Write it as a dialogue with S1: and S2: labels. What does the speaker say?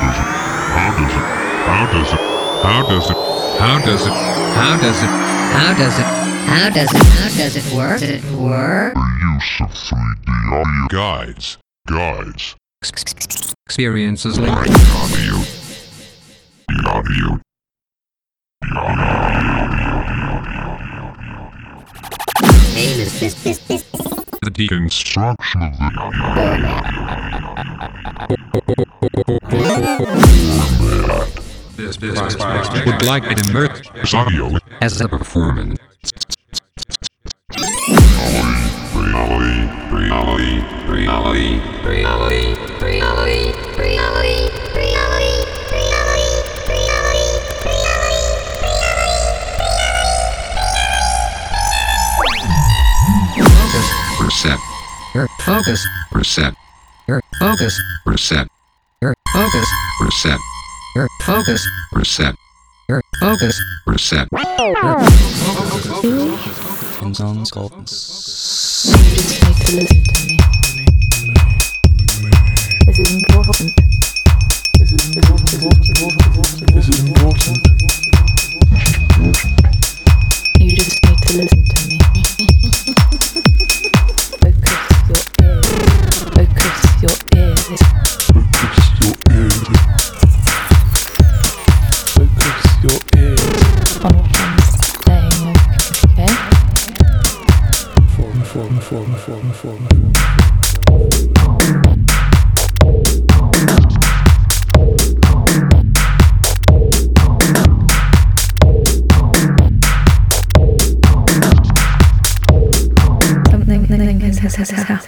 S1: How does it? How does it? How does it?
S2: How does it? How does it? How does it? How does it work? Does it work?
S1: The use of 3D audio guides. Guides.
S2: Experiences linked.
S1: Audio. The audio. The deconstruction of the
S2: This business would like it immersed
S1: audio.
S2: as a performance.
S3: Reset.
S2: Your focus.
S3: Reset.
S2: Your focus. Your focus.
S3: Reset.
S2: Your focus.
S3: Reset.
S2: Your focus.
S3: Reset.
S4: in songs called
S5: Just need to listen to me. This is important. This is important. gracias.